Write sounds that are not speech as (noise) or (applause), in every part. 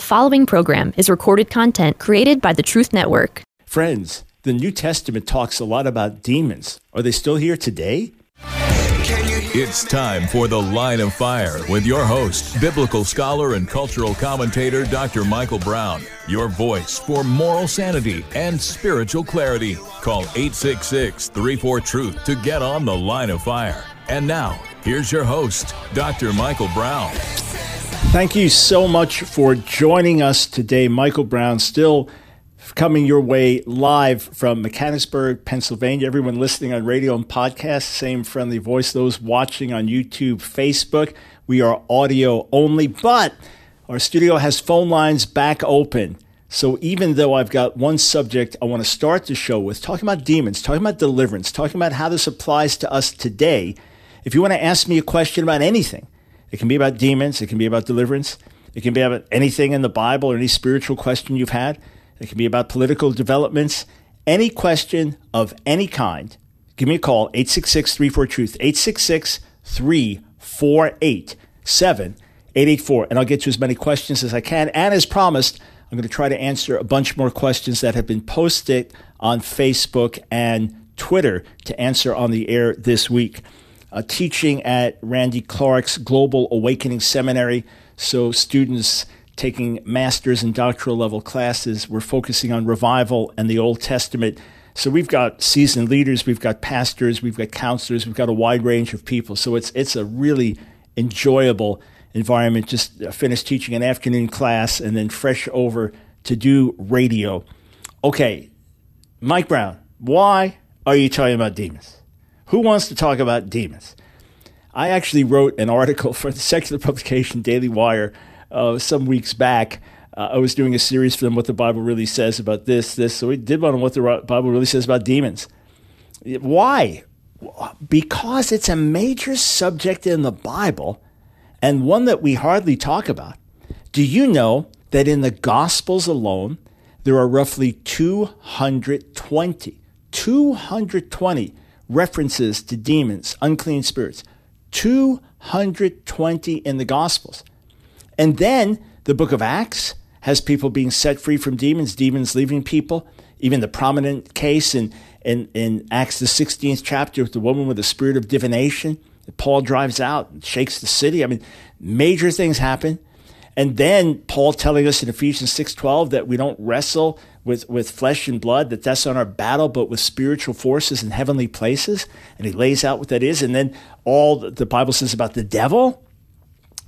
The following program is recorded content created by the Truth Network. Friends, the New Testament talks a lot about demons. Are they still here today? It's time for The Line of Fire with your host, biblical scholar and cultural commentator Dr. Michael Brown. Your voice for moral sanity and spiritual clarity. Call 866 34 Truth to get on The Line of Fire. And now, here's your host, Dr. Michael Brown. Thank you so much for joining us today. Michael Brown, still coming your way live from Mechanicsburg, Pennsylvania. Everyone listening on radio and podcast, same friendly voice. Those watching on YouTube, Facebook, we are audio only, but our studio has phone lines back open. So even though I've got one subject I want to start the show with, talking about demons, talking about deliverance, talking about how this applies to us today, if you want to ask me a question about anything, it can be about demons, it can be about deliverance, it can be about anything in the Bible or any spiritual question you've had. It can be about political developments. Any question of any kind, give me a call, 866 34 Truth, 866 348 7884. And I'll get to as many questions as I can. And as promised, I'm going to try to answer a bunch more questions that have been posted on Facebook and Twitter to answer on the air this week. Uh, teaching at Randy Clark's Global Awakening Seminary. So students taking master's and doctoral level classes. We're focusing on revival and the Old Testament. So we've got seasoned leaders, we've got pastors, we've got counselors, we've got a wide range of people. So it's it's a really enjoyable environment. Just finished teaching an afternoon class and then fresh over to do radio. Okay, Mike Brown, why are you talking about demons? Who wants to talk about demons? I actually wrote an article for the secular publication Daily Wire uh, some weeks back. Uh, I was doing a series for them, what the Bible really says about this, this. So we did one on what the Bible really says about demons. Why? Because it's a major subject in the Bible and one that we hardly talk about. Do you know that in the Gospels alone, there are roughly 220, 220 references to demons, unclean spirits? 220 in the Gospels. And then the book of Acts has people being set free from demons, demons leaving people. Even the prominent case in, in, in Acts, the 16th chapter, with the woman with the spirit of divination. that Paul drives out and shakes the city. I mean, major things happen. And then Paul telling us in Ephesians 6:12 that we don't wrestle with, with flesh and blood, that that's not our battle, but with spiritual forces in heavenly places. And he lays out what that is. And then all the Bible says about the devil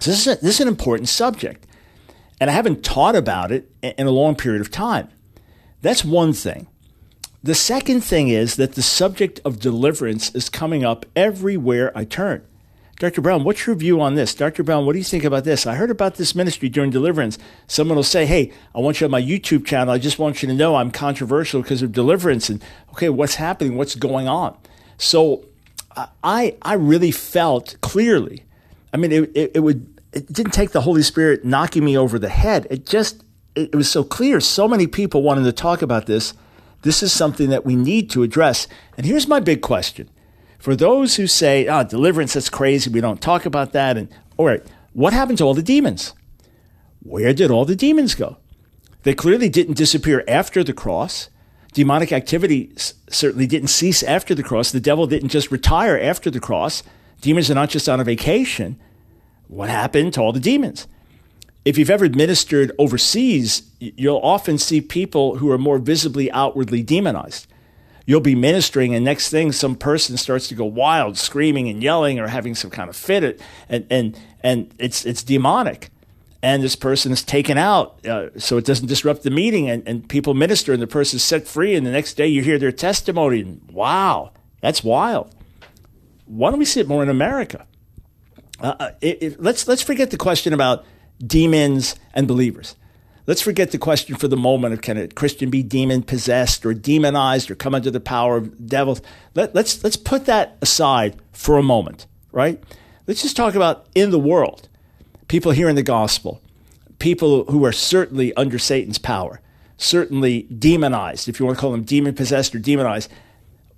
so this is, a, this is an important subject. And I haven't taught about it in a long period of time. That's one thing. The second thing is that the subject of deliverance is coming up everywhere I turn. Dr. Brown, what's your view on this? Dr. Brown, what do you think about this? I heard about this ministry during deliverance. Someone will say, Hey, I want you on my YouTube channel. I just want you to know I'm controversial because of deliverance. And okay, what's happening? What's going on? So I, I really felt clearly. I mean, it, it, it would it didn't take the Holy Spirit knocking me over the head. It just, it, was so clear. So many people wanted to talk about this. This is something that we need to address. And here's my big question. For those who say, oh, deliverance, that's crazy. We don't talk about that. And all right, what happened to all the demons? Where did all the demons go? They clearly didn't disappear after the cross. Demonic activity certainly didn't cease after the cross. The devil didn't just retire after the cross. Demons are not just on a vacation what happened to all the demons? If you've ever ministered overseas, you'll often see people who are more visibly outwardly demonized. You'll be ministering, and next thing, some person starts to go wild, screaming and yelling, or having some kind of fit, and and and it's it's demonic. And this person is taken out uh, so it doesn't disrupt the meeting, and, and people minister, and the person is set free, and the next day you hear their testimony, and wow, that's wild. Why don't we see it more in America? Uh, uh, it, it, let's let's forget the question about demons and believers. Let's forget the question for the moment of can a Christian be demon possessed or demonized or come under the power of devils? Let, let's let's put that aside for a moment, right? Let's just talk about in the world, people hearing the gospel, people who are certainly under Satan's power, certainly demonized, if you want to call them demon possessed or demonized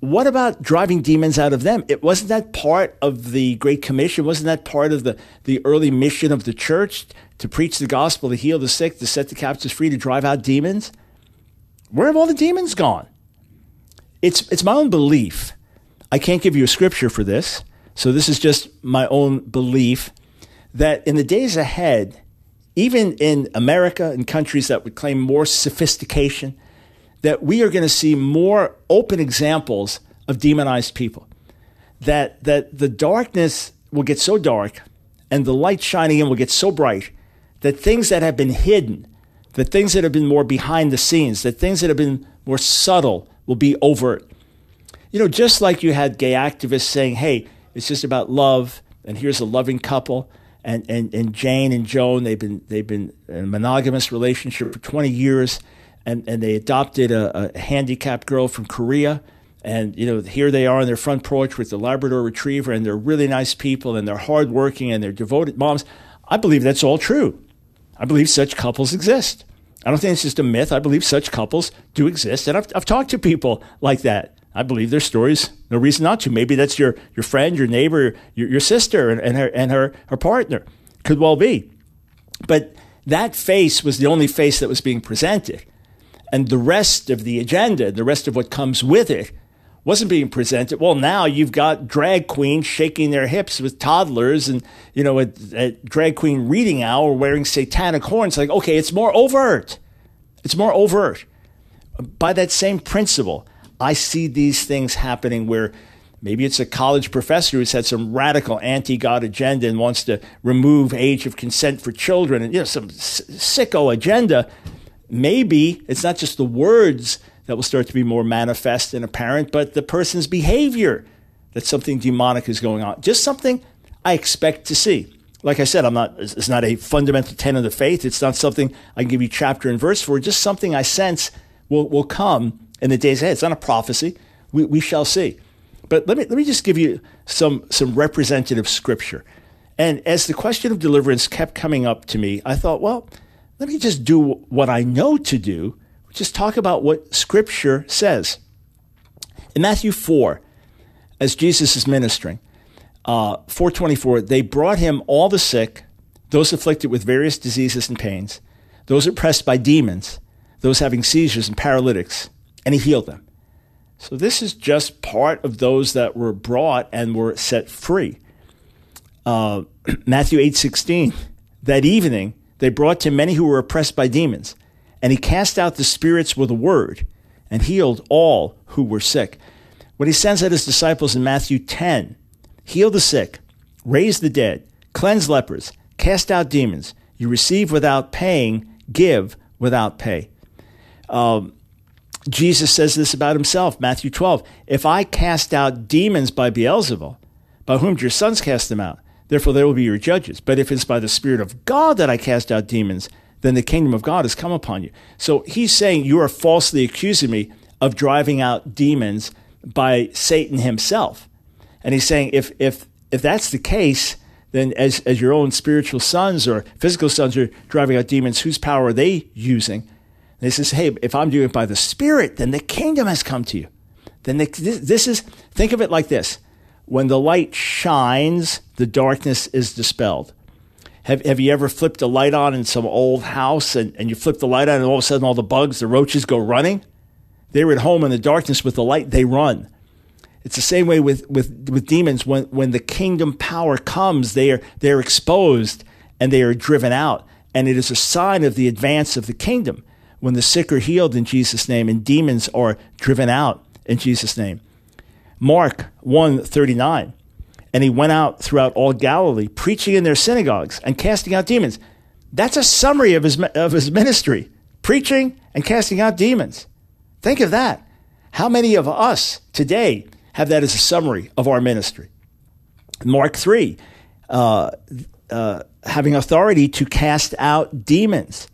what about driving demons out of them? It wasn't that part of the Great Commission. Wasn't that part of the, the early mission of the church to preach the gospel, to heal the sick, to set the captives free, to drive out demons. Where have all the demons gone? It's, it's my own belief. I can't give you a scripture for this, so this is just my own belief that in the days ahead, even in America and countries that would claim more sophistication, that we are going to see more open examples of demonized people. That, that the darkness will get so dark and the light shining in will get so bright that things that have been hidden, the things that have been more behind the scenes, the things that have been more subtle will be overt. You know, just like you had gay activists saying, hey, it's just about love, and here's a loving couple, and, and, and Jane and Joan, they've been, they've been in a monogamous relationship for 20 years, and, and they adopted a, a handicapped girl from Korea. And you know, here they are on their front porch with the Labrador Retriever, and they're really nice people, and they're hardworking, and they're devoted moms. I believe that's all true. I believe such couples exist. I don't think it's just a myth. I believe such couples do exist, and I've, I've talked to people like that. I believe their stories. No reason not to. Maybe that's your, your friend, your neighbor, your, your sister, and, and her and her her partner. Could well be, but that face was the only face that was being presented and the rest of the agenda, the rest of what comes with it, wasn't being presented. Well, now you've got drag queens shaking their hips with toddlers and, you know, a, drag queen reading hour wearing satanic horns. Like, okay, it's more overt. It's more overt. By that same principle, I see these things happening where maybe it's a college professor who's had some radical anti-God agenda and wants to remove age of consent for children and, you know, some sicko agenda maybe it's not just the words that will start to be more manifest and apparent, but the person's behavior that something demonic is going on. Just something I expect to see. Like I said, I'm not. It's not a fundamental tenet of the faith. It's not something I can give you chapter and verse for. Just something I sense will will come in the days ahead. It's not a prophecy. We we shall see. But let me let me just give you some some representative scripture. And as the question of deliverance kept coming up to me, I thought, well, let me just do what I know to do, just talk about what Scripture says. In Matthew 4, as Jesus is ministering, uh, 424, they brought him all the sick, those afflicted with various diseases and pains, those oppressed by demons, those having seizures and paralytics, and he healed them. So this is just part of those that were brought and were set free. Uh, (clears throat) Matthew 8, 16, that evening, they brought to many who were oppressed by demons, and he cast out the spirits with a word and healed all who were sick. When he sends out his disciples in Matthew 10, heal the sick, raise the dead, cleanse lepers, cast out demons, you receive without paying, give without pay. Um, Jesus says this about himself, Matthew 12. If I cast out demons by Beelzebul, by whom your sons cast them out? Therefore, they will be your judges. But if it's by the Spirit of God that I cast out demons, then the kingdom of God has come upon you. So he's saying you are falsely accusing me of driving out demons by Satan himself. And he's saying if if if that's the case, then as as your own spiritual sons or physical sons are driving out demons, whose power are they using? And he says, hey, if I'm doing it by the Spirit, then the kingdom has come to you. Then the, this, this is think of it like this: when the light shines, the darkness is dispelled. Have, have you ever flipped a light on in some old house and, and you flip the light on and all of a sudden all the bugs, the roaches go running? They're at home in the darkness with the light, they run. It's the same way with, with, with demons. When, when the kingdom power comes, they are, they're exposed and they are driven out. And it is a sign of the advance of the kingdom when the sick are healed in Jesus' name and demons are driven out in Jesus' name. Mark 139. And he went out throughout all Galilee, preaching in their synagogues and casting out demons. That's a summary of his, of his ministry preaching and casting out demons. Think of that. How many of us today have that as a summary of our ministry? Mark 3, uh, uh, having authority to cast out demons.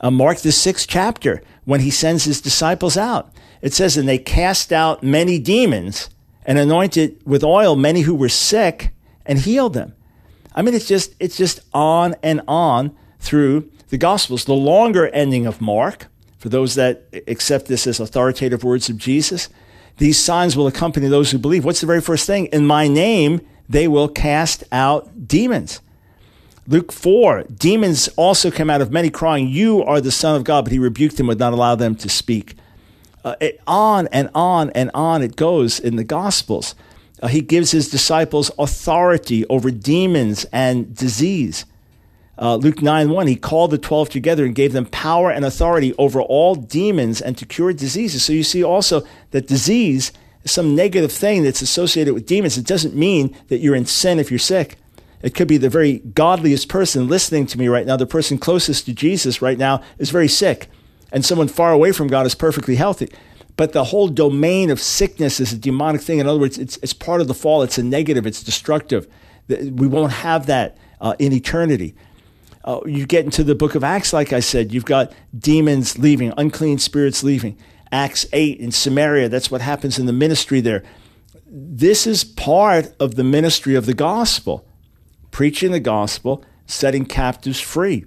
Uh, Mark, the sixth chapter, when he sends his disciples out, it says, And they cast out many demons and anointed with oil many who were sick and healed them. I mean, it's just, it's just on and on through the Gospels. The longer ending of Mark, for those that accept this as authoritative words of Jesus, these signs will accompany those who believe. What's the very first thing? In my name, they will cast out demons. Luke 4, demons also came out of many crying, You are the Son of God, but he rebuked them, would not allow them to speak. Uh, it, on and on and on it goes in the Gospels. Uh, he gives his disciples authority over demons and disease. Uh, Luke 9 1, he called the 12 together and gave them power and authority over all demons and to cure diseases. So you see also that disease is some negative thing that's associated with demons. It doesn't mean that you're in sin if you're sick. It could be the very godliest person listening to me right now, the person closest to Jesus right now is very sick, and someone far away from God is perfectly healthy. But the whole domain of sickness is a demonic thing. In other words, it's, it's part of the fall, it's a negative, it's destructive. We won't have that uh, in eternity. Uh, you get into the book of Acts, like I said, you've got demons leaving, unclean spirits leaving. Acts 8 in Samaria, that's what happens in the ministry there. This is part of the ministry of the gospel, preaching the gospel, setting captives free.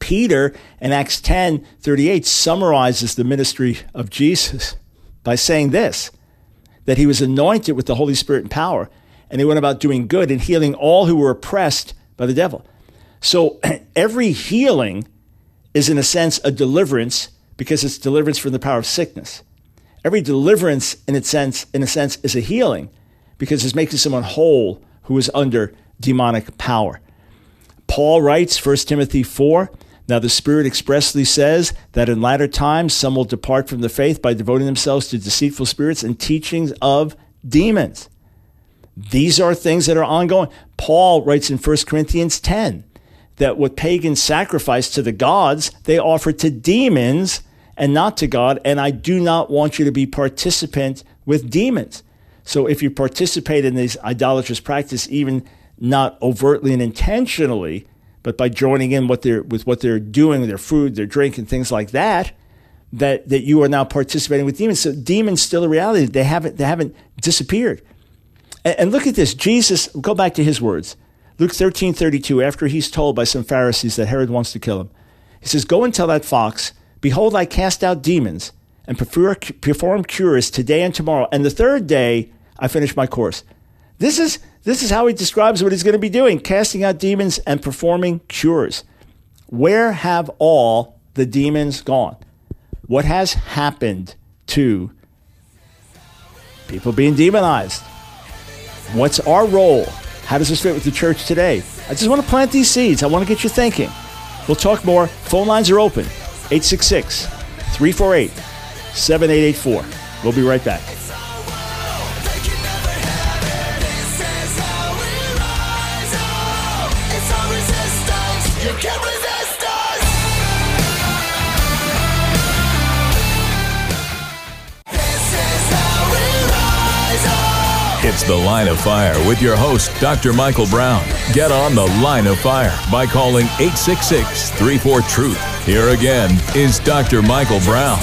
Peter in Acts 10 38 summarizes the ministry of Jesus by saying this that he was anointed with the Holy Spirit and power, and he went about doing good and healing all who were oppressed by the devil. So (clears throat) every healing is, in a sense, a deliverance because it's deliverance from the power of sickness. Every deliverance, in a sense, in a sense, is a healing because it's making someone whole who is under demonic power. Paul writes, 1 Timothy 4, now the Spirit expressly says that in latter times some will depart from the faith by devoting themselves to deceitful spirits and teachings of demons. These are things that are ongoing. Paul writes in 1 Corinthians 10 that what pagans sacrifice to the gods, they offer to demons and not to God. And I do not want you to be participant with demons. So if you participate in these idolatrous practice, even not overtly and intentionally, but by joining in what they're, with what they're doing, their food, their drink, and things like that, that, that you are now participating with demons. So demons still a reality. They haven't, they haven't disappeared. And, and look at this. Jesus, go back to his words. Luke 13, 32, after he's told by some Pharisees that Herod wants to kill him, he says, Go and tell that fox, Behold, I cast out demons and perform cures today and tomorrow. And the third day, I finish my course. This is, this is how he describes what he's going to be doing casting out demons and performing cures. Where have all the demons gone? What has happened to people being demonized? What's our role? How does this fit with the church today? I just want to plant these seeds. I want to get you thinking. We'll talk more. Phone lines are open 866 348 7884. We'll be right back. It's The Line of Fire with your host, Dr. Michael Brown. Get on The Line of Fire by calling 866 34 Truth. Here again is Dr. Michael Brown.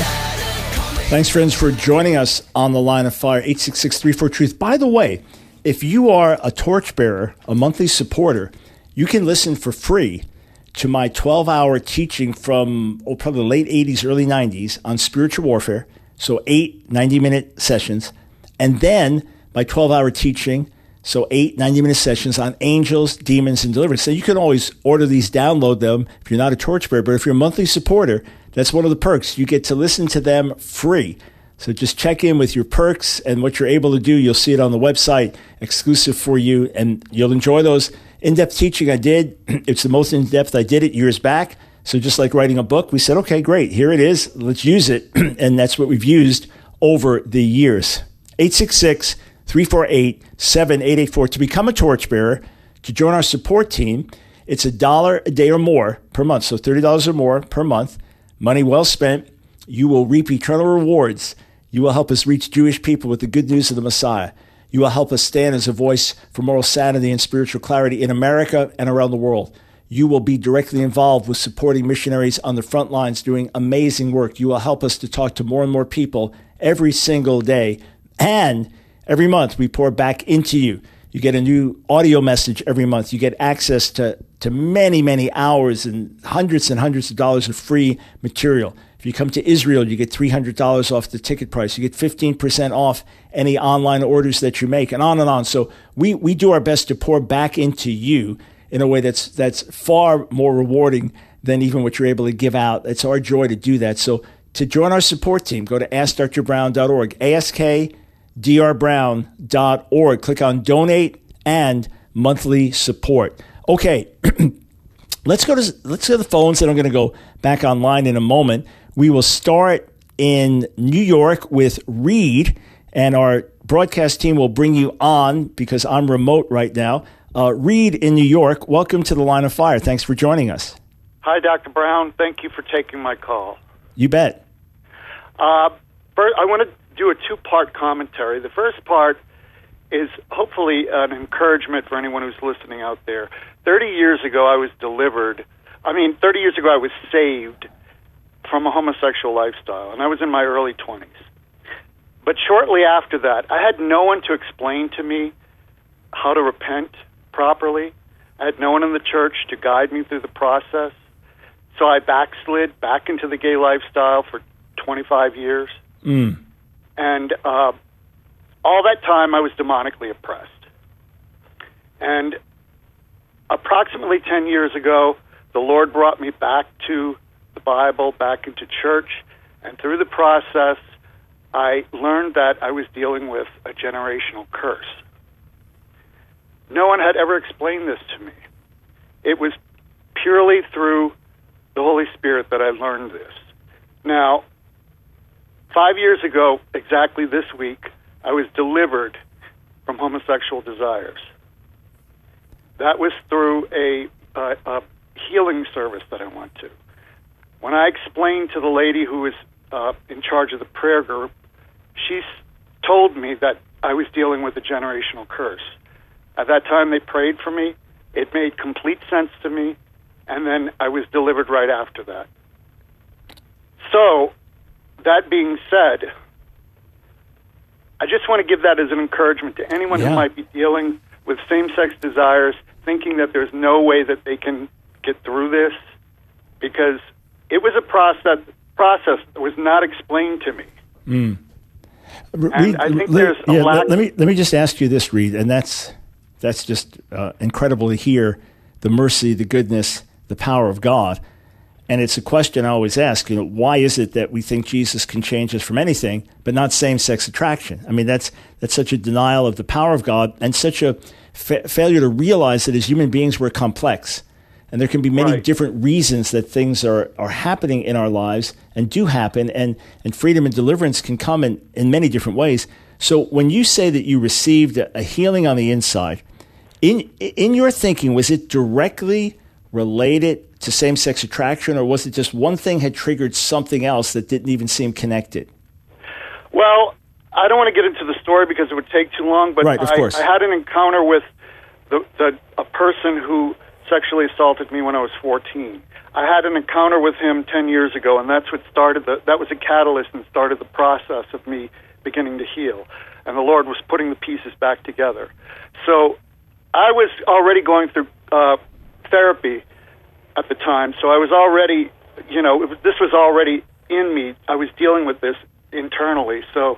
Thanks, friends, for joining us on The Line of Fire, 866 34 Truth. By the way, if you are a torchbearer, a monthly supporter, you can listen for free to my 12 hour teaching from oh, probably the late 80s, early 90s on spiritual warfare. So, eight 90 minute sessions. And then my 12 hour teaching. So, eight 90 minute sessions on angels, demons, and deliverance. So, you can always order these, download them if you're not a torchbearer. But if you're a monthly supporter, that's one of the perks. You get to listen to them free. So, just check in with your perks and what you're able to do. You'll see it on the website, exclusive for you, and you'll enjoy those in depth teaching I did. (clears throat) It's the most in depth I did it years back. So, just like writing a book, we said, okay, great, here it is. Let's use it. (clears throat) and that's what we've used over the years. 866 348 7884 to become a torchbearer, to join our support team. It's a dollar a day or more per month, so $30 or more per month. Money well spent. You will reap eternal rewards. You will help us reach Jewish people with the good news of the Messiah. You will help us stand as a voice for moral sanity and spiritual clarity in America and around the world. You will be directly involved with supporting missionaries on the front lines doing amazing work. You will help us to talk to more and more people every single day. And Every month, we pour back into you. You get a new audio message every month. You get access to, to many, many hours and hundreds and hundreds of dollars of free material. If you come to Israel, you get $300 off the ticket price. You get 15% off any online orders that you make, and on and on. So we, we do our best to pour back into you. in a way that's that's far more rewarding than even what you're able to give out. It's our joy to do that. So to join our support team, go to askdrbrown.org, askdrbrown.org. Click on donate and monthly support. Okay, (clears throat) let's go to let's go to the phones, and I'm going to go back online in a moment. We will start in New York with Reed, and our broadcast team will bring you on because I'm remote right now. Uh, Reed in New York, welcome to the Line of Fire. Thanks for joining us. Hi, Dr. Brown. Thank you for taking my call. You bet. Uh, first, I want to do a two part commentary. The first part is hopefully an encouragement for anyone who's listening out there. 30 years ago, I was delivered. I mean, 30 years ago, I was saved from a homosexual lifestyle, and I was in my early 20s. But shortly after that, I had no one to explain to me how to repent properly. I had no one in the church to guide me through the process. So I backslid back into the gay lifestyle for 25 years. Mm. And uh, all that time, I was demonically oppressed. And approximately 10 years ago, the Lord brought me back to the Bible, back into church. And through the process, I learned that I was dealing with a generational curse. No one had ever explained this to me. It was purely through the Holy Spirit that I learned this. Now, five years ago, exactly this week, I was delivered from homosexual desires. That was through a, a, a healing service that I went to. When I explained to the lady who was uh, in charge of the prayer group, she told me that I was dealing with a generational curse. At that time, they prayed for me. It made complete sense to me, and then I was delivered right after that. So, that being said, I just want to give that as an encouragement to anyone Yeah. who might be dealing with same sex desires, thinking that there's no way that they can get through this, because it was a process process that was not explained to me. Reed, I think let- there's a yeah, let, let me let me just ask you this, Reed, and that's that's just uh, incredible to hear the mercy, the goodness, the power of God. And it's a question I always ask. You know, why is it that we think Jesus can change us from anything, but not same-sex attraction? I mean, that's that's such a denial of the power of God, and such a fa- failure to realize that as human beings we're complex, and there can be many Right. different reasons that things are, are happening in our lives and do happen and, and freedom and deliverance can come in, in many different ways so when you say that you received a, a healing on the inside in, in your thinking was it directly related to same-sex attraction or was it just one thing had triggered something else that didn't even seem connected Well, I don't want to get into the story because it would take too long. But Right, of I, course. I had an encounter with the, the a person who sexually assaulted me when I was 14. I had an encounter with him 10 years ago, and that's what started the. That was a catalyst and started the process of me beginning to heal. And the Lord was putting the pieces back together. So I was already going through uh, therapy at the time, so I was already, you know, was, this was already in me. I was dealing with this internally, so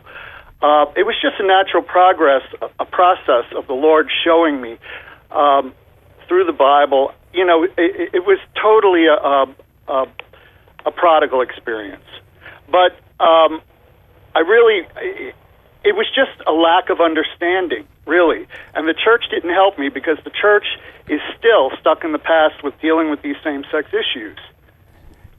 uh, it was just a natural progress, a, process of the Lord showing me um, through the Bible. You know, it, it, it was totally a, a, a, a prodigal experience, but um, I really, it, was just a lack of understanding, really. And the church didn't help me because the church is still stuck in the past with dealing with these same sex issues.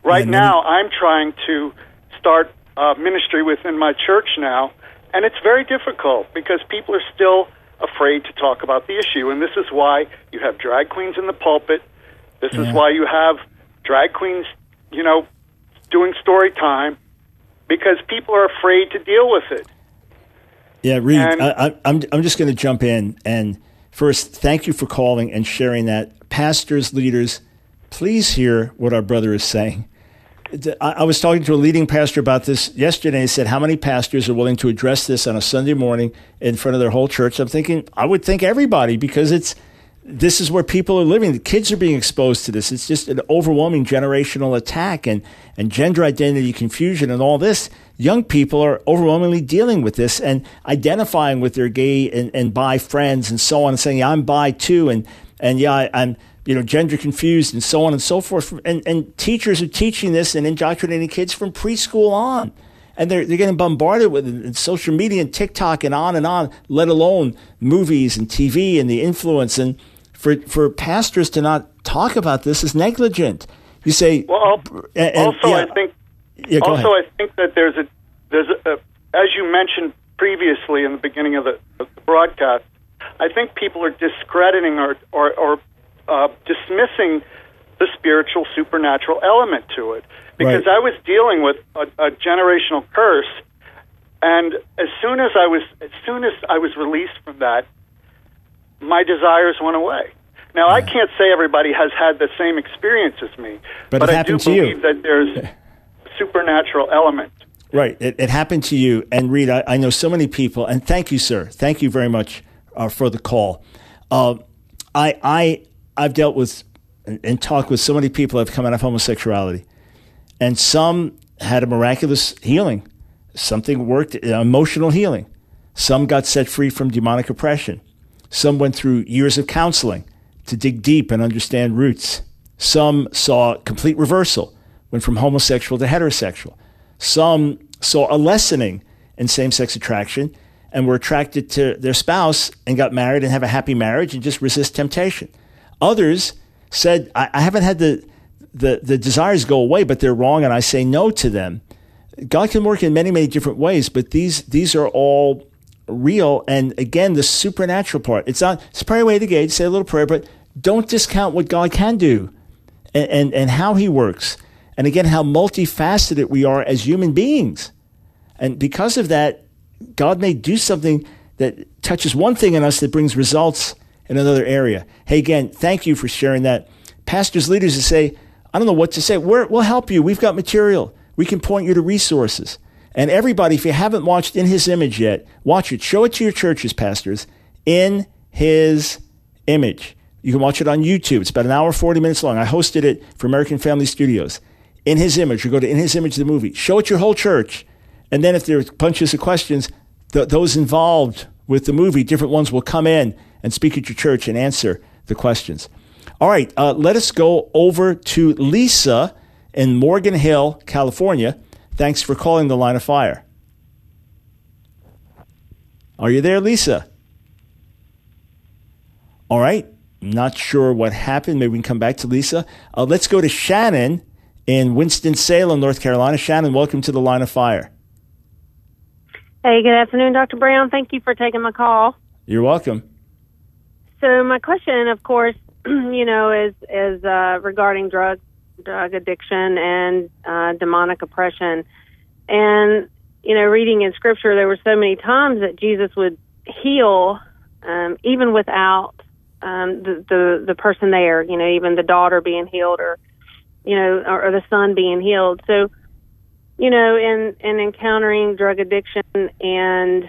Right now, I'm trying to start uh, ministry within my church now, and it's very difficult because people are still afraid to talk about the issue. And this is why you have drag queens in the pulpit. This Yeah. is why you have drag queens, you know, doing story time because people are afraid to deal with it. Yeah, Reed, And- I, I, I'm, I'm just going to jump in. And first, thank you for calling and sharing that. Pastors, leaders, please hear what our brother is saying. I, I was talking to a leading pastor about this yesterday. He said, How many pastors are willing to address this on a Sunday morning in front of their whole church? I'm thinking, I would think everybody because it's this is where people are living. The kids are being exposed to this. It's just an overwhelming generational attack and, and gender identity confusion and all this. Young people are overwhelmingly dealing with this and identifying with their gay and, and bi friends and so on, and saying, I'm bi too. And, and yeah, I, I'm, you know, gender confused and so on and so forth. And, and teachers are teaching this and indoctrinating kids from preschool on. And they're, they're getting bombarded with it, social media and TikTok and on and on, let alone movies and TV and the influence. And for, for pastors to not talk about this is negligent. You say, well, and, also yeah, I think, yeah, also ahead. I think that there's a, there's a, as you mentioned previously in the beginning of the, of the broadcast, I think people are discrediting or, or, or uh, dismissing the spiritual supernatural element to it because right. I was dealing with a, a generational curse, and as soon as I was as soon as I was released from that, my desires went away. Now yeah. I can't say everybody has had the same experience as me, but, but I do believe that there's (laughs) supernatural element. Right, it, it, happened to you, and Reed, I, I, know so many people, and thank you, sir. Thank you very much uh, for the call. Uh, I I I've dealt with and, and talked with so many people that have come out of homosexuality, and some had a miraculous healing. Something worked, emotional healing. Some got set free from demonic oppression. Some went through years of counseling to dig deep and understand roots. Some saw complete reversal, went from homosexual to heterosexual. Some saw a lessening in same sex attraction and were attracted to their spouse and got married and have a happy marriage and just resist temptation. Others said, I, I haven't had the, the, the desires go away, but they're wrong, and I say no to them. God can work in many, many different ways, but these, these are all real. And again, the supernatural part. It's not, it's pray away the gate, say a little prayer, but don't discount what God can do and, and, and how he works. And again, how multifaceted we are as human beings. And because of that, God may do something that touches one thing in us that brings results in another area. Hey, again, thank you for sharing that. Pastors, leaders to say, I don't know what to say. we will help you. We've got material. We can point you to resources. And everybody, if you haven't watched In His Image yet, watch it. Show it to your churches, pastors. In His Image. You can watch it on YouTube. It's about an hour, 40 minutes long. I hosted it for American Family Studios. In His Image, or go to In His Image, the movie. Show it to your whole church. And then if there are bunches of questions, th- those involved with the movie, different ones will come in and speak at your church and answer the questions. All right, uh, let us go over to Lisa in Morgan Hill, California. Thanks for calling the line of fire. Are you there, Lisa? All right, not sure what happened. Maybe we can come back to Lisa. Uh, let's go to Shannon in Winston-Salem, North Carolina. Shannon, welcome to the line of fire. Hey, good afternoon, Dr. Brown. Thank you for taking my call. You're welcome. So my question, of course, (clears throat) you know, is is uh, regarding drug drug addiction and uh, demonic oppression. And you know, reading in Scripture, there were so many times that Jesus would heal, um, even without um, the, the the person there. You know, even the daughter being healed, or you know, or, or the son being healed. So, you know, in in encountering drug addiction and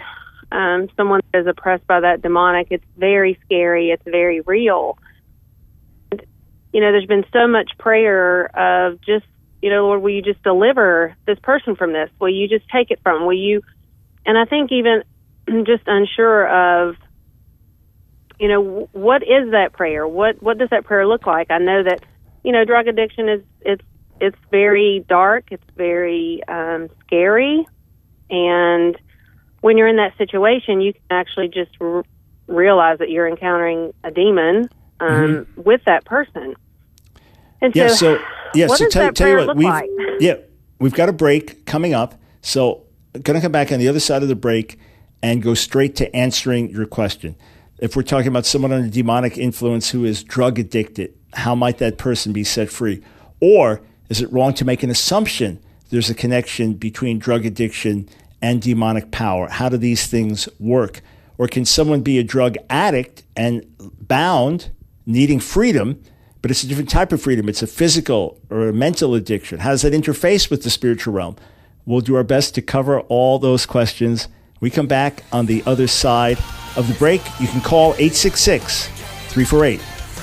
um, someone that is oppressed by that demonic, it's very scary. It's very real. And, you know, there's been so much prayer of just, you know, Lord, will you just deliver this person from this? Will you just take it from? Will you? And I think even (clears throat) just unsure of, you know, what is that prayer? What what does that prayer look like? I know that, you know, drug addiction is it's it's very dark. It's very um, scary, and when you're in that situation, you can actually just r- realize that you're encountering a demon um, mm-hmm. with that person. And yeah, so, so yeah, what so does tell, that tell you what, look we've, like? (laughs) yeah, we've got a break coming up. So, going to come back on the other side of the break and go straight to answering your question. If we're talking about someone under demonic influence who is drug addicted, how might that person be set free? Or is it wrong to make an assumption there's a connection between drug addiction and demonic power? How do these things work? Or can someone be a drug addict and bound, needing freedom, but it's a different type of freedom? It's a physical or a mental addiction. How does that interface with the spiritual realm? We'll do our best to cover all those questions. We come back on the other side of the break. You can call 866 348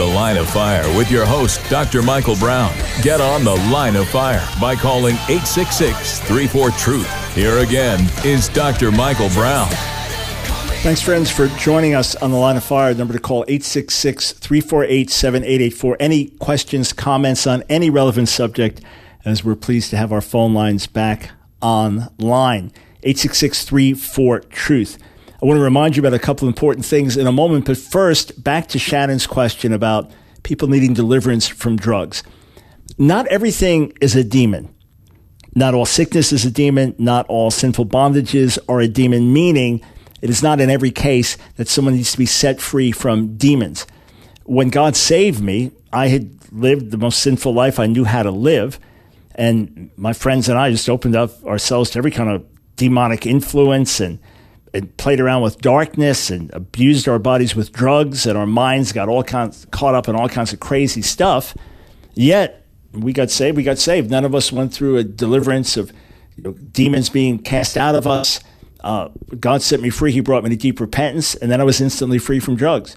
The Line of Fire with your host, Dr. Michael Brown. Get on The Line of Fire by calling 866 34 Truth. Here again is Dr. Michael Brown. Thanks, friends, for joining us on the line of fire. Number to call 866 348 7884. Any questions, comments on any relevant subject, as we're pleased to have our phone lines back online. 866 34 Truth. I want to remind you about a couple important things in a moment, but first, back to Shannon's question about people needing deliverance from drugs. Not everything is a demon. Not all sickness is a demon. Not all sinful bondages are a demon, meaning it is not in every case that someone needs to be set free from demons. When God saved me, I had lived the most sinful life I knew how to live. And my friends and I just opened up ourselves to every kind of demonic influence and, and played around with darkness and abused our bodies with drugs, and our minds got all kinds caught up in all kinds of crazy stuff. Yet we got saved. We got saved. None of us went through a deliverance of you know, demons being cast out of us uh, God set me free. He brought me to deep repentance, and then I was instantly free from drugs.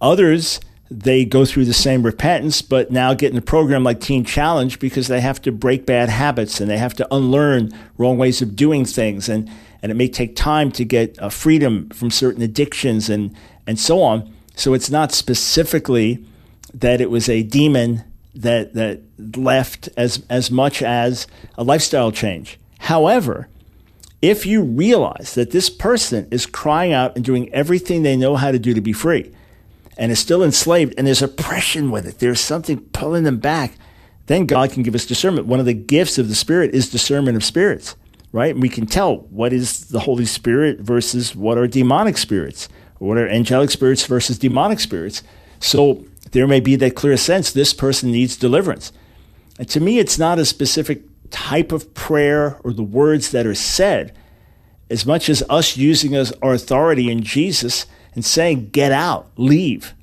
Others, they go through the same repentance, but now get in a program like Teen Challenge because they have to break bad habits and they have to unlearn wrong ways of doing things. And, and it may take time to get uh, freedom from certain addictions and, and so on. So it's not specifically that it was a demon that, that left as, as much as a lifestyle change. However, if you realize that this person is crying out and doing everything they know how to do to be free and is still enslaved and there's oppression with it, there's something pulling them back, then God can give us discernment. One of the gifts of the Spirit is discernment of spirits, right? And we can tell what is the Holy Spirit versus what are demonic spirits, or what are angelic spirits versus demonic spirits. So there may be that clear sense this person needs deliverance. And to me, it's not a specific type of prayer or the words that are said, as much as us using as our authority in Jesus and saying, get out, leave.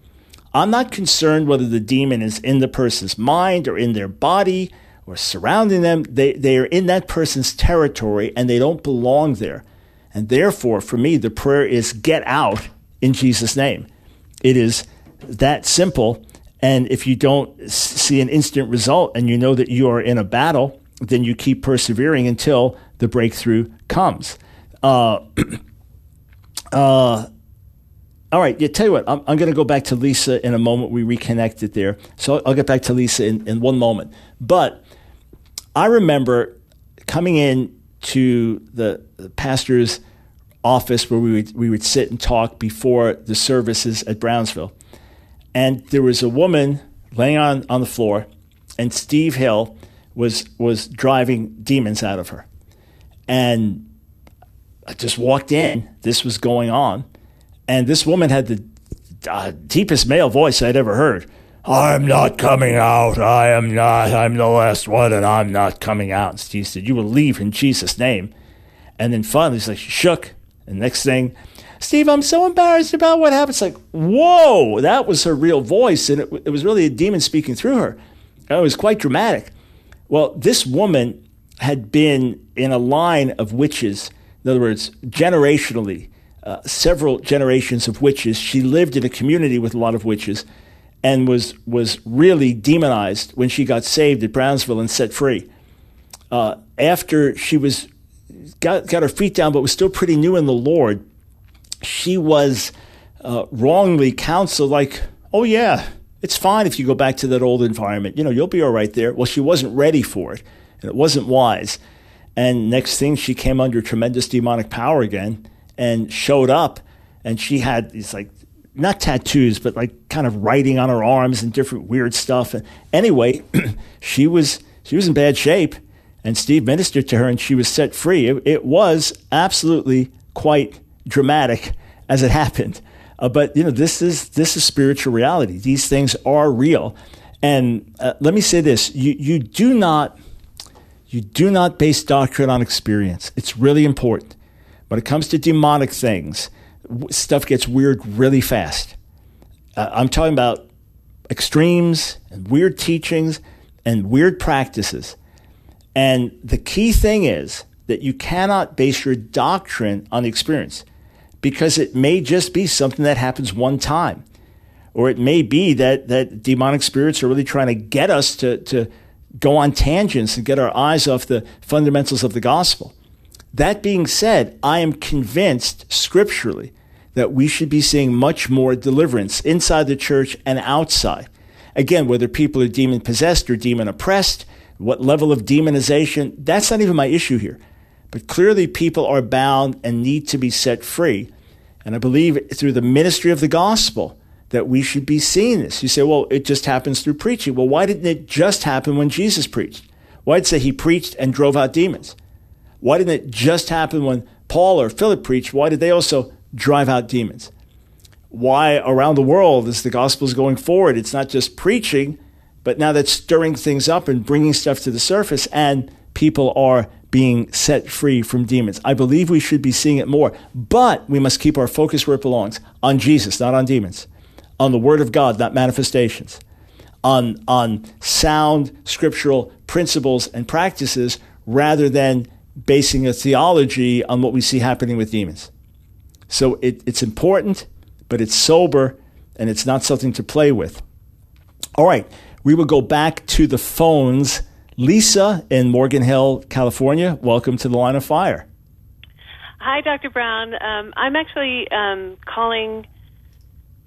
I'm not concerned whether the demon is in the person's mind or in their body or surrounding them. They, they are in that person's territory and they don't belong there. And therefore, for me, the prayer is get out in Jesus' name. It is that simple. And if you don't see an instant result and you know that you are in a battle, then you keep persevering until the breakthrough comes. Uh, (clears throat) uh, all right, tell you what, I'm, I'm going to go back to Lisa in a moment. We reconnected there. So I'll, I'll get back to Lisa in, in one moment. But I remember coming in to the, the pastor's office where we would, we would sit and talk before the services at Brownsville. And there was a woman laying on, on the floor, and Steve Hill was was driving demons out of her. And I just walked in. This was going on, and this woman had the uh, deepest male voice I'd ever heard. I'm not coming out. I am not. I'm the last one, and I'm not coming out. And Steve said, "You will leave in Jesus' name." And then finally, he's like, she shook. And next thing, Steve, I'm so embarrassed about what happened. It's like, whoa, that was her real voice, and it, it was really a demon speaking through her. It was quite dramatic. Well, this woman had been in a line of witches. In other words, generationally, uh, several generations of witches. She lived in a community with a lot of witches and was, was really demonized when she got saved at Brownsville and set free. Uh, after she was got, got her feet down, but was still pretty new in the Lord, she was uh, wrongly counseled, like, oh, yeah, it's fine if you go back to that old environment. You know, you'll be all right there. Well, she wasn't ready for it, and it wasn't wise. And next thing, she came under tremendous demonic power again and showed up, and she had these like not tattoos, but like kind of writing on her arms and different weird stuff. And anyway, (clears throat) she was she was in bad shape, and Steve ministered to her, and she was set free. It, it was absolutely quite dramatic as it (laughs) happened. Uh, but you know, this is this is spiritual reality. These things are real. And uh, let me say this: you you do not you do not base doctrine on experience. It's really important. When it comes to demonic things, stuff gets weird really fast. Uh, I'm talking about extremes and weird teachings and weird practices. And the key thing is that you cannot base your doctrine on experience because it may just be something that happens one time. or it may be that, that demonic spirits are really trying to get us to, to go on tangents and get our eyes off the fundamentals of the gospel. That being said, I am convinced scripturally that we should be seeing much more deliverance inside the church and outside. Again, whether people are demon possessed or demon oppressed, what level of demonization, that's not even my issue here. But clearly, people are bound and need to be set free. And I believe through the ministry of the gospel that we should be seeing this. You say, well, it just happens through preaching. Well, why didn't it just happen when Jesus preached? Why did say he preached and drove out demons? Why didn't it just happen when Paul or Philip preached? Why did they also drive out demons? Why around the world, as the gospel is going forward, it's not just preaching, but now that's stirring things up and bringing stuff to the surface, and people are being set free from demons. I believe we should be seeing it more, but we must keep our focus where it belongs on Jesus, not on demons, on the Word of God, not manifestations, on, on sound scriptural principles and practices rather than basing a theology on what we see happening with demons. So it, it's important, but it's sober and it's not something to play with. All right, we will go back to the phones. Lisa in Morgan Hill, California, welcome to the line of fire. Hi, Dr. Brown. Um, I'm actually um, calling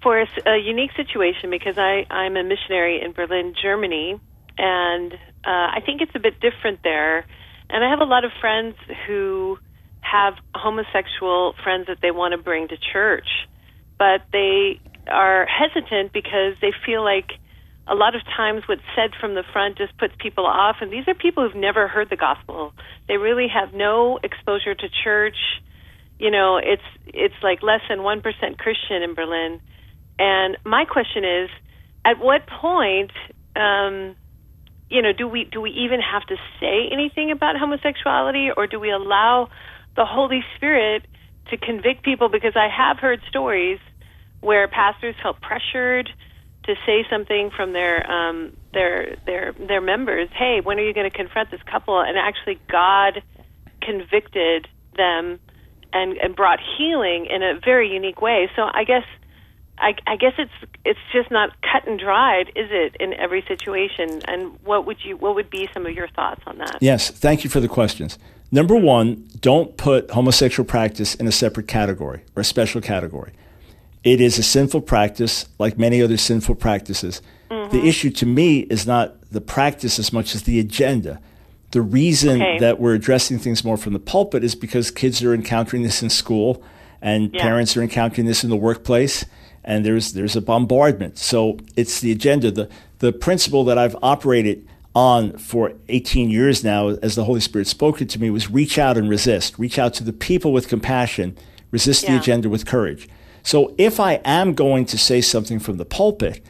for a, a, unique situation because I, I'm a missionary in Berlin, Germany, and uh, I think it's a bit different there. And I have a lot of friends who have homosexual friends that they want to bring to church, but they are hesitant because they feel like a lot of times what's said from the front just puts people off and these are people who've never heard the gospel. They really have no exposure to church. You know it's it's like less than 1% christian in berlin. And my question is at what point um you know do we do we even have to say anything about homosexuality or do we allow the holy spirit to convict people because i have heard stories where pastors felt pressured to say something from their um, their their their members. Hey, when are you going to confront this couple? And actually, God convicted them and and brought healing in a very unique way. So I guess. I, I guess it's it's just not cut and dried, is it, in every situation? And what would you what would be some of your thoughts on that? Yes, thank you for the questions. Number one, don't put homosexual practice in a separate category or a special category. It is a sinful practice, like many other sinful practices. Mm-hmm. The issue to me is not the practice as much as the agenda. The reason okay. that we're addressing things more from the pulpit is because kids are encountering this in school, and yeah. parents are encountering this in the workplace, and there's there's a bombardment. So it's the agenda. The the principle that I've operated on for 18 years now, as the Holy Spirit spoken to me, was reach out and resist. Reach out to the people with compassion. Resist yeah. the agenda with courage. So if I am going to say something from the pulpit,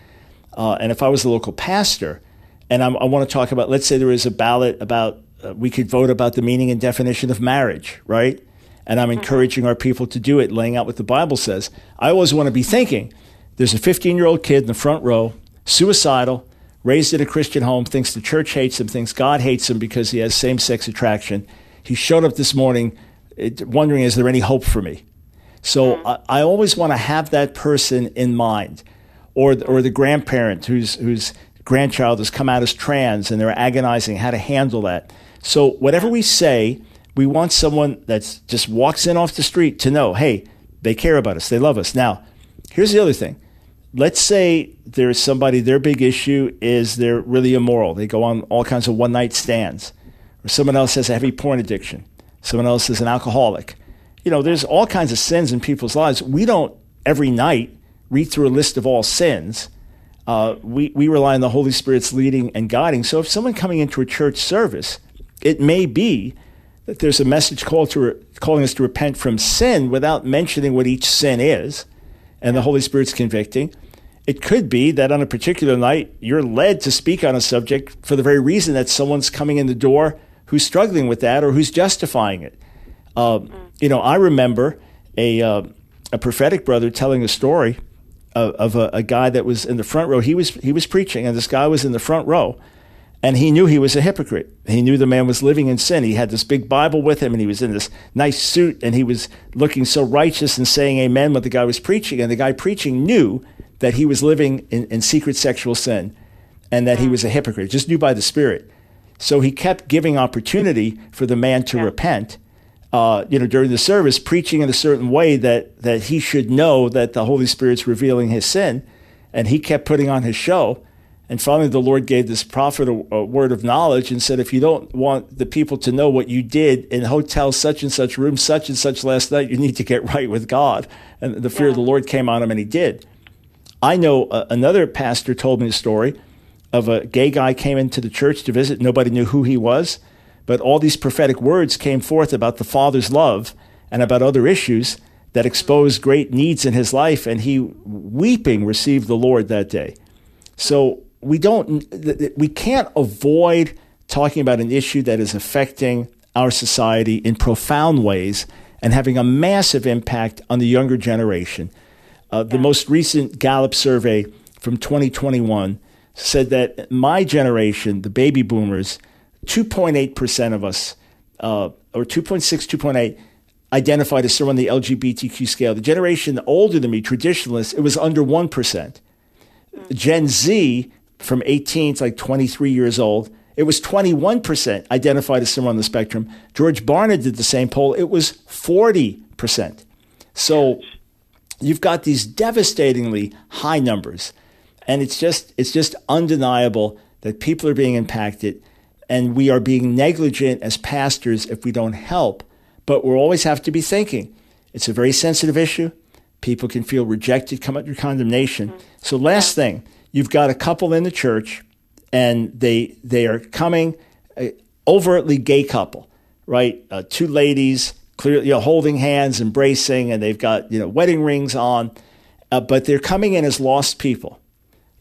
uh, and if I was a local pastor, and I'm, i want to talk about, let's say there is a ballot about, uh, we could vote about the meaning and definition of marriage, right? And I'm mm-hmm. encouraging our people to do it, laying out what the Bible says. I always want to be thinking there's a 15 year old kid in the front row, suicidal, raised in a Christian home, thinks the church hates him, thinks God hates him because he has same sex attraction. He showed up this morning wondering, is there any hope for me? So mm. I, I, always want to have that person in mind, or or the grandparent whose whose grandchild has come out as trans and they're agonizing how to handle that. So whatever we say, we want someone that just walks in off the street to know, hey, they care about us, they love us. Now, here's the other thing. Let's say there's somebody, their big issue is they're really immoral. They go on all kinds of one night stands. Or someone else has a heavy porn addiction. Someone else is an alcoholic you know, there's all kinds of sins in people's lives. We don't every night read through a list of all sins. Uh, we, we rely on the Holy Spirit's leading and guiding. So if someone coming into a church service, it may be that there's a message to calling us to repent from sin without mentioning what each sin is, and the Holy Spirit's convicting. It could be that on a particular night, you're led to speak on a subject for the very reason that someone's coming in the door who's struggling with that or who's justifying it. Uh, you know, I remember a uh, a prophetic brother telling a story of, of a, a, guy that was in the front row. He was he was preaching, and this guy was in the front row, and he knew he was a hypocrite. He knew the man was living in sin. He had this big Bible with him, and he was in this nice suit, and he was looking so righteous and saying Amen when the guy was preaching. And the guy preaching knew that he was living in, in secret sexual sin and that he was a hypocrite, just knew by the Spirit. So he kept giving opportunity for the man to repent. Uh, you know, during the service, preaching in a certain way that that he should know that the Holy Spirit's revealing his sin, and he kept putting on his show. And finally, the Lord gave this prophet a, a, word of knowledge and said, if you don't want the people to know what you did in hotel such and such, room such and such last night, you need to get (laughs) right with God. And the fear yeah. of the Lord came on him, and he did. I know uh, another pastor told me a story of a gay guy came into the church to visit. Nobody knew who he was, but all these prophetic words came forth about the Father's love and about other issues that exposed great needs in his life, and he, weeping, received the Lord that day. So we don't, we can't avoid talking about an issue that is affecting our society in profound ways and having a massive impact on the younger generation. Uh, the most recent Gallup survey from 2021 said that my generation, the baby boomers, 2.8% of us, uh, or 2.6, 2.8, identified as someone on the LGBTQ scale. The generation older than me, traditionalists, it was under 1%. Gen Z, from 18 to like 23 years old, it was 21% identified as someone on the spectrum. George Barna did the same poll, it was 40%. So you've got these devastatingly high numbers. And it's just it's just undeniable that people are being impacted and we are being negligent as pastors if we don't help. But we'll always have to be thinking. It's a very sensitive issue. People can feel rejected, come under condemnation. So last thing, you've got a couple in the church and they they are coming uh, overtly gay couple, right? Uh, two ladies clearly you know, holding hands, embracing, and they've got you know wedding rings on, uh, but they're coming in as lost people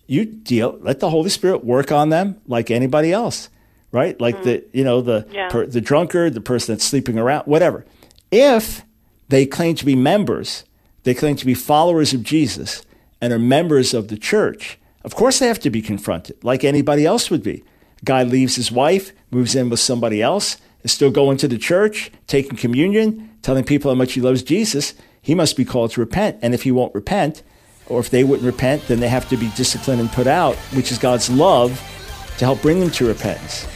you deal let the holy spirit work on them like anybody else right like mm. the you know the yeah. per, the drunkard the person that's sleeping around whatever if they claim to be members they claim to be followers of jesus and are members of the church of course they have to be confronted like anybody else would be guy leaves his wife moves in with somebody else is still going to the church taking communion telling people how much he loves jesus he must be called to repent and if he won't repent or if they wouldn't repent, then they have to be disciplined and put out, which is God's love to help bring them to repentance.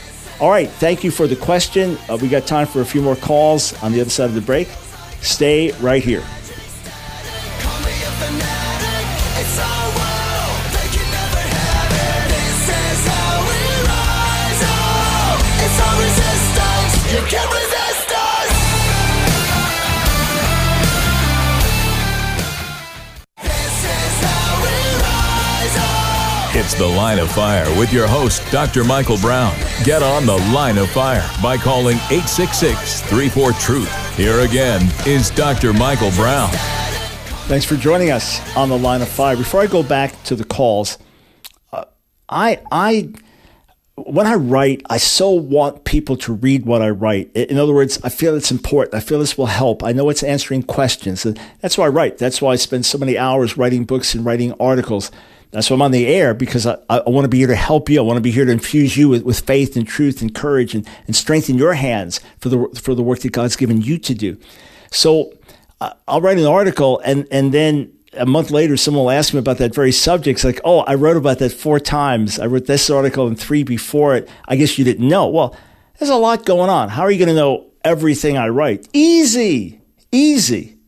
All right, thank you for the question. Uh, we got time for a few more calls on the other side of the break. Stay right here. The Line of Fire with your host, Dr. Michael Brown. Get on The Line of Fire by calling 866 34 Truth. Here again is Dr. Michael Brown. Thanks for joining us on The Line of Fire. Before I go back to the calls, uh, I, I, when I write, I so want people to read what I write. In other words, I feel it's important. I feel this will help. I know it's answering questions. That's why I write. That's why I spend so many hours writing books and writing articles. Why I'm on the air because I, I want to be here to help you. I want to be here to infuse you with, with faith and truth and courage and, and strengthen your hands for the, for the work that God's given you to do. So I'll write an article and, and then a month later, someone will ask me about that very subject. It's like, oh, I wrote about that four times. I wrote this article and three before it. I guess you didn't know. Well, there's a lot going on. How are you going to know everything I write? Easy, easy.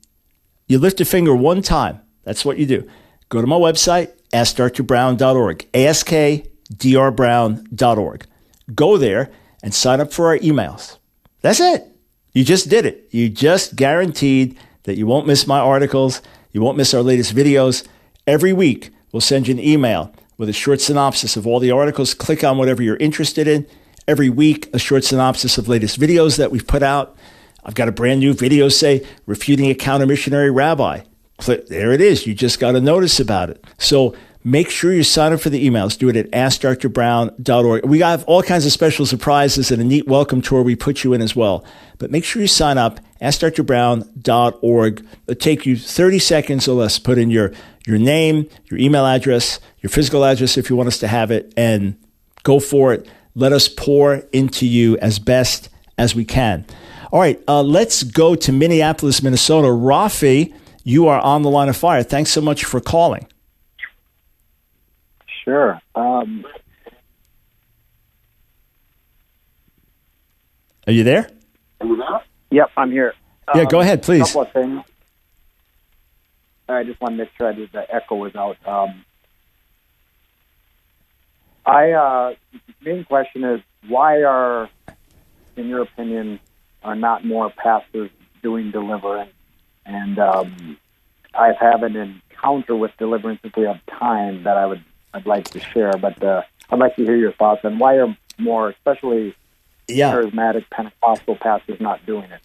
You lift a finger one time. That's what you do. Go to my website, askdrbrown.org, askdrbrown.org. Go there and sign up for our emails. That's it. You just did it. You just guaranteed that you won't miss my articles, you won't miss our latest videos. Every week, we'll send you an email with a short synopsis of all the articles. Click on whatever you're interested in. Every week, a short synopsis of latest videos that we've put out. I've got a brand new video, say, refuting a counter missionary rabbi. There it is. You just got a notice about it. So make sure you sign up for the emails. Do it at AskDrBrown.org. We have all kinds of special surprises and a neat welcome tour we put you in as well. But make sure you sign up, AskDrBrown.org. It'll take you 30 seconds or less. Put in your, your name, your email address, your physical address if you want us to have it, and go for it. Let us pour into you as best as we can. All right, uh, let's go to Minneapolis, Minnesota. Rafi you are on the line of fire. Thanks so much for calling. Sure. Um, Are you there? yep, I'm here. Yeah, Um, go ahead, please. couple of things. I just want to make sure that the echo was out. Um, I uh, the main question is why are, in your opinion, are not more pastors doing deliverance? And um, I've had an encounter with deliverance if we have time that I would I'd like to share, but uh, I'd like to hear your thoughts on why are more, especially Yeah. charismatic Pentecostal pastors, not doing it.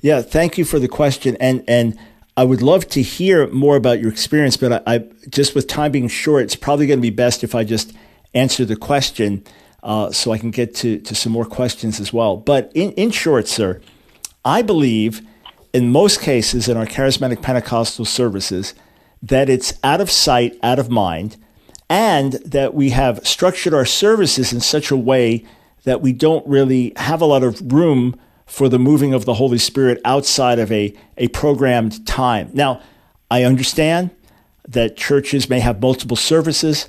Yeah, thank you for the question, and and I would love to hear more about your experience, but I, I just with time being short, it's probably going to be best if I just answer the question, uh, so I can get to to some more questions as well. But in in short, sir, I believe in most cases in our charismatic Pentecostal services that it's out of sight, out of mind, and that we have structured our services in such a way that we don't really have a lot of room for the moving of the Holy Spirit outside of a, a programmed time. Now, I understand that churches may have multiple services,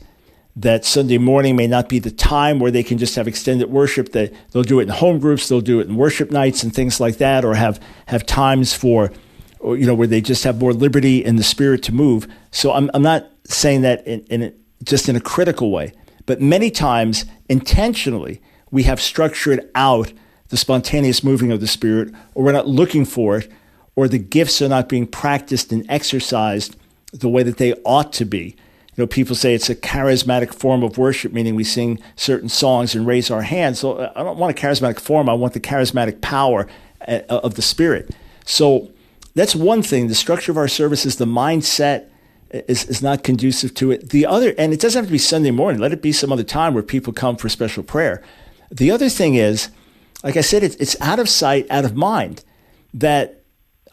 that Sunday morning may not be the time where they can just have extended worship, that they'll do it in home groups, they'll do it in worship nights and things like that, or have, have times for, or, you know, where they just have more liberty in the spirit to move. So I'm, I'm not saying that in, in just in a critical way, but many times intentionally we have structured out the spontaneous moving of the Spirit, or we're not looking for it, or the gifts are not being practiced and exercised the way that they ought to be. Know, people say it's a charismatic form of worship, meaning we sing certain songs and raise our hands. So uh, I don't want a charismatic form. I want the charismatic power uh, of the Spirit. So that's one thing. The structure of our services, the mindset is, is not conducive to it. The other, and it doesn't have to be Sunday morning. Let it be some other time where people come for special prayer. The other thing is, like I said, it's, it's out of sight, out of mind. That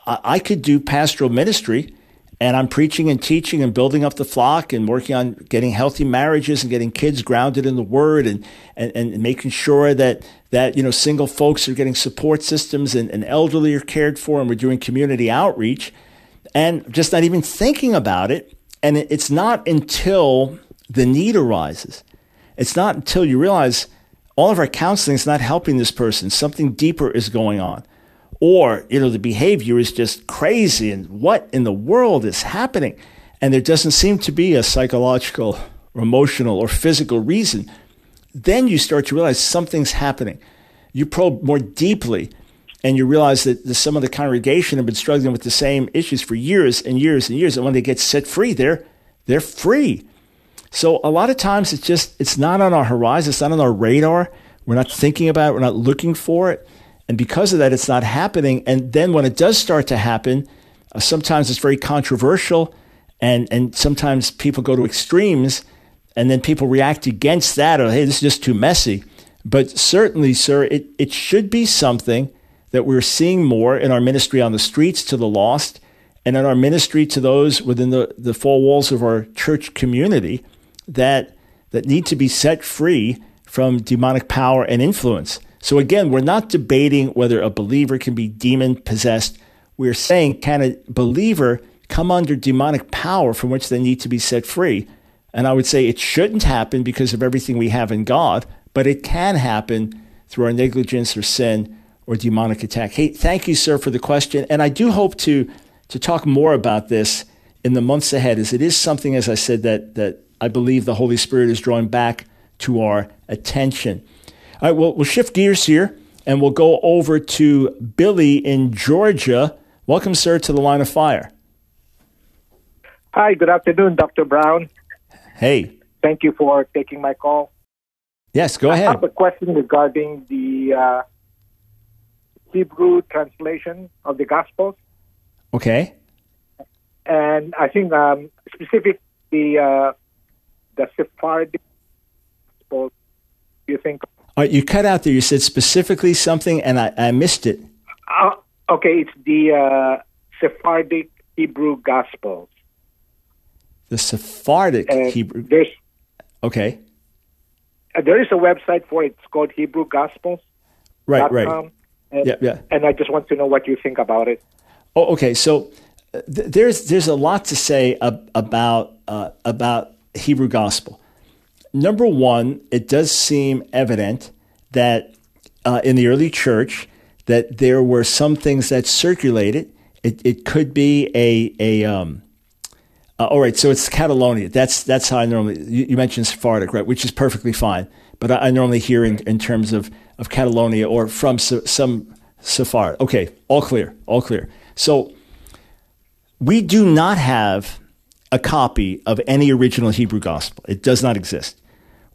I, I could do pastoral ministry and I'm preaching and teaching and building up the flock and working on getting healthy marriages and getting kids grounded in the word and, and, and making sure that, that, you know, single folks are getting support systems and, and elderly are cared for and we're doing community outreach and just not even thinking about it. And it's not until the need arises. It's not until you realize all of our counseling is not helping this person. Something deeper is going on or you know the behavior is just crazy and what in the world is happening? And there doesn't seem to be a psychological or emotional or physical reason. Then you start to realize something's happening. You probe more deeply and you realize that some of the congregation have been struggling with the same issues for years and years and years. And when they get set free they're they're free. So a lot of times it's just it's not on our horizon. It's not on our radar. We're not thinking about it. We're not looking for it and because of that, it's not happening. And then when it does start to happen, uh, sometimes it's very controversial. And, and sometimes people go to extremes and then people react against that or, hey, this is just too messy. But certainly, sir, it, it should be something that we're seeing more in our ministry on the streets to the lost and in our ministry to those within the, the four walls of our church community that, that need to be set free from demonic power and influence. So again, we're not debating whether a believer can be demon possessed. We're saying, can a believer come under demonic power from which they need to be set free? And I would say it shouldn't happen because of everything we have in God, but it can happen through our negligence or sin or demonic attack. Hey, thank you, sir, for the question. And I do hope to, to talk more about this in the months ahead, as it is something, as I said, that, that I believe the Holy Spirit is drawing back to our attention. All right, well, we'll shift gears here and we'll go over to Billy in Georgia. Welcome, sir, to the line of fire. Hi, good afternoon, Dr. Brown. Hey. Thank you for taking my call. Yes, go ahead. I have a question regarding the uh, Hebrew translation of the Gospels, Okay. and I think um, specific the uh, the Sephardic Gospel. Do you think? Right, you cut out there. You said specifically something, and I, I missed it. Uh, okay, it's the uh, Sephardic Hebrew Gospels. The Sephardic And Hebrew. There's Okay. uh, there is a website for it. It's called Hebrew Gospels. Right, right. And, Yeah, yeah. and I just want to know what you think about it. Oh, okay. So uh, th- there's there's a lot to say ab- about uh, about Hebrew gospel. Number one, it does seem evident that uh, in the early church that there were some things that circulated. It, it could be a a um, uh, all right. So it's Catalonia. That's that's how I normally. You, you mentioned Sephardic, right? Which is perfectly fine. But I, I normally hear in, in terms of of Catalonia or from so, some Sephard. Okay, all clear, all clear. So we do not have a copy of any original Hebrew gospel. It does not exist.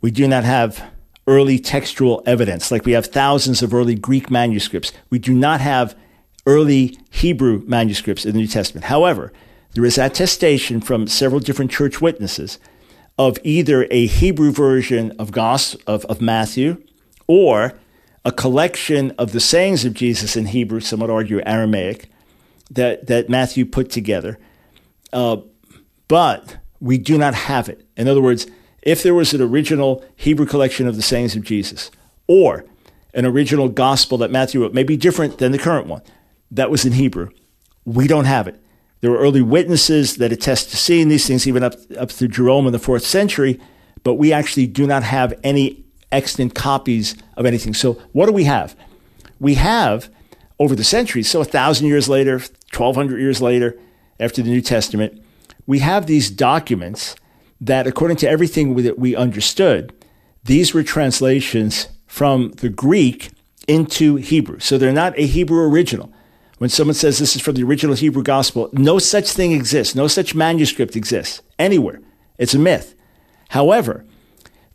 We do not have early textual evidence, like we have thousands of early Greek manuscripts. We do not have early Hebrew manuscripts in the New Testament. However, there is attestation from several different church witnesses of either a Hebrew version of, gospel, of, of Matthew or a collection of the sayings of Jesus in Hebrew, some would argue Aramaic, that, that Matthew put together. Uh, but we do not have it. In other words, if there was an original Hebrew collection of the sayings of Jesus, or an original gospel that Matthew wrote, may be different than the current one, that was in Hebrew, we don't have it. There were early witnesses that attest to seeing these things, even up, up through Jerome in the fourth century, but we actually do not have any extant copies of anything. So, what do we have? We have, over the centuries, so a thousand years later, 1200 years later, after the New Testament, we have these documents that, according to everything that we understood, these were translations from the Greek into Hebrew. So they're not a Hebrew original. When someone says this is from the original Hebrew gospel, no such thing exists. No such manuscript exists anywhere. It's a myth. However,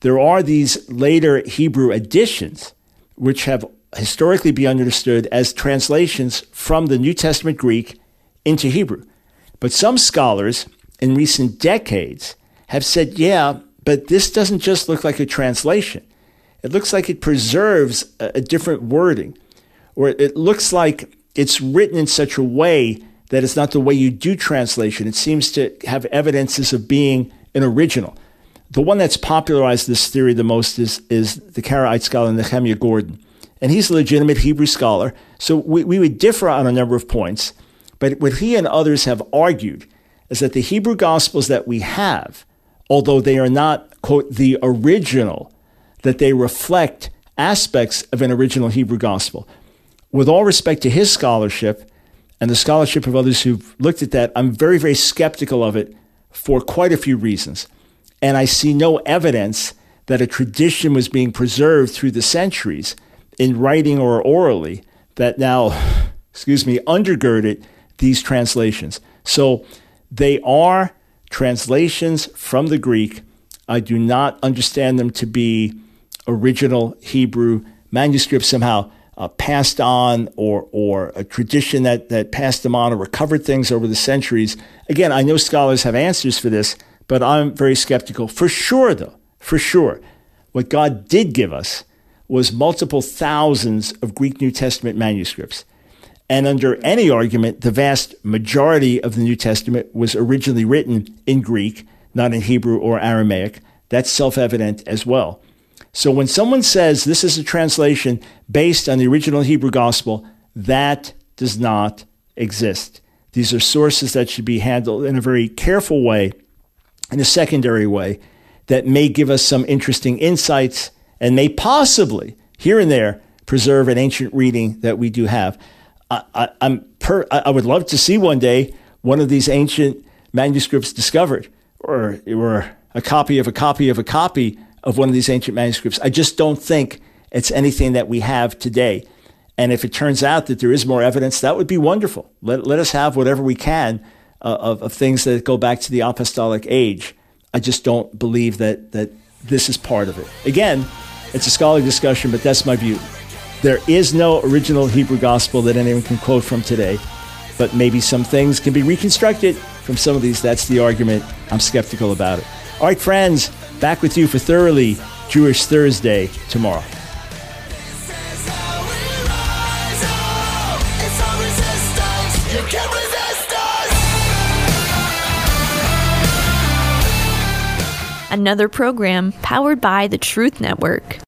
there are these later Hebrew editions, which have historically been understood as translations from the New Testament Greek into Hebrew. But some scholars in recent decades have said, yeah, but this doesn't just look like a translation. It looks like it preserves a, a different wording, or it looks like it's written in such a way that it's not the way you do translation. It seems to have evidences of being an original. The one that's popularized this theory the most is, is the Karaite scholar Nehemia Gordon. And he's a legitimate Hebrew scholar. So we, we would differ on a number of points. But what he and others have argued is that the Hebrew Gospels that we have, although they are not, quote, the original, that they reflect aspects of an original Hebrew Gospel. With all respect to his scholarship and the scholarship of others who've looked at that, I'm very, very skeptical of it for quite a few reasons. And I see no evidence that a tradition was being preserved through the centuries in writing or orally that now, (sighs) excuse me, undergirded these translations. So they are translations from the Greek. I do not understand them to be original Hebrew manuscripts somehow uh, passed on or, or a tradition that, that passed them on or recovered things over the centuries. Again, I know scholars have answers for this, but I'm very skeptical. For sure, though, for sure, what God did give us was multiple thousands of Greek New Testament manuscripts. And under any argument, the vast majority of the New Testament was originally written in Greek, not in Hebrew or Aramaic. That's self evident as well. So when someone says this is a translation based on the original Hebrew gospel, that does not exist. These are sources that should be handled in a very careful way, in a secondary way, that may give us some interesting insights and may possibly, here and there, preserve an ancient reading that we do have. I, am per, I would love to see one day one of these ancient manuscripts discovered, or or a copy of a copy of a copy of one of these ancient manuscripts. I just don't think it's anything that we have today. And if it turns out that there is more evidence, that would be wonderful. Let, let us have whatever we can uh, of, of things that go back to the apostolic age. I just don't believe that, that this is part of it. Again, it's a scholarly discussion, but that's my view. There is no original Hebrew gospel that anyone can quote from today, but maybe some things can be reconstructed from some of these. That's the argument. I'm skeptical about it. All right, friends, back with you for Thoroughly Jewish Thursday tomorrow. Another program powered by the Truth Network.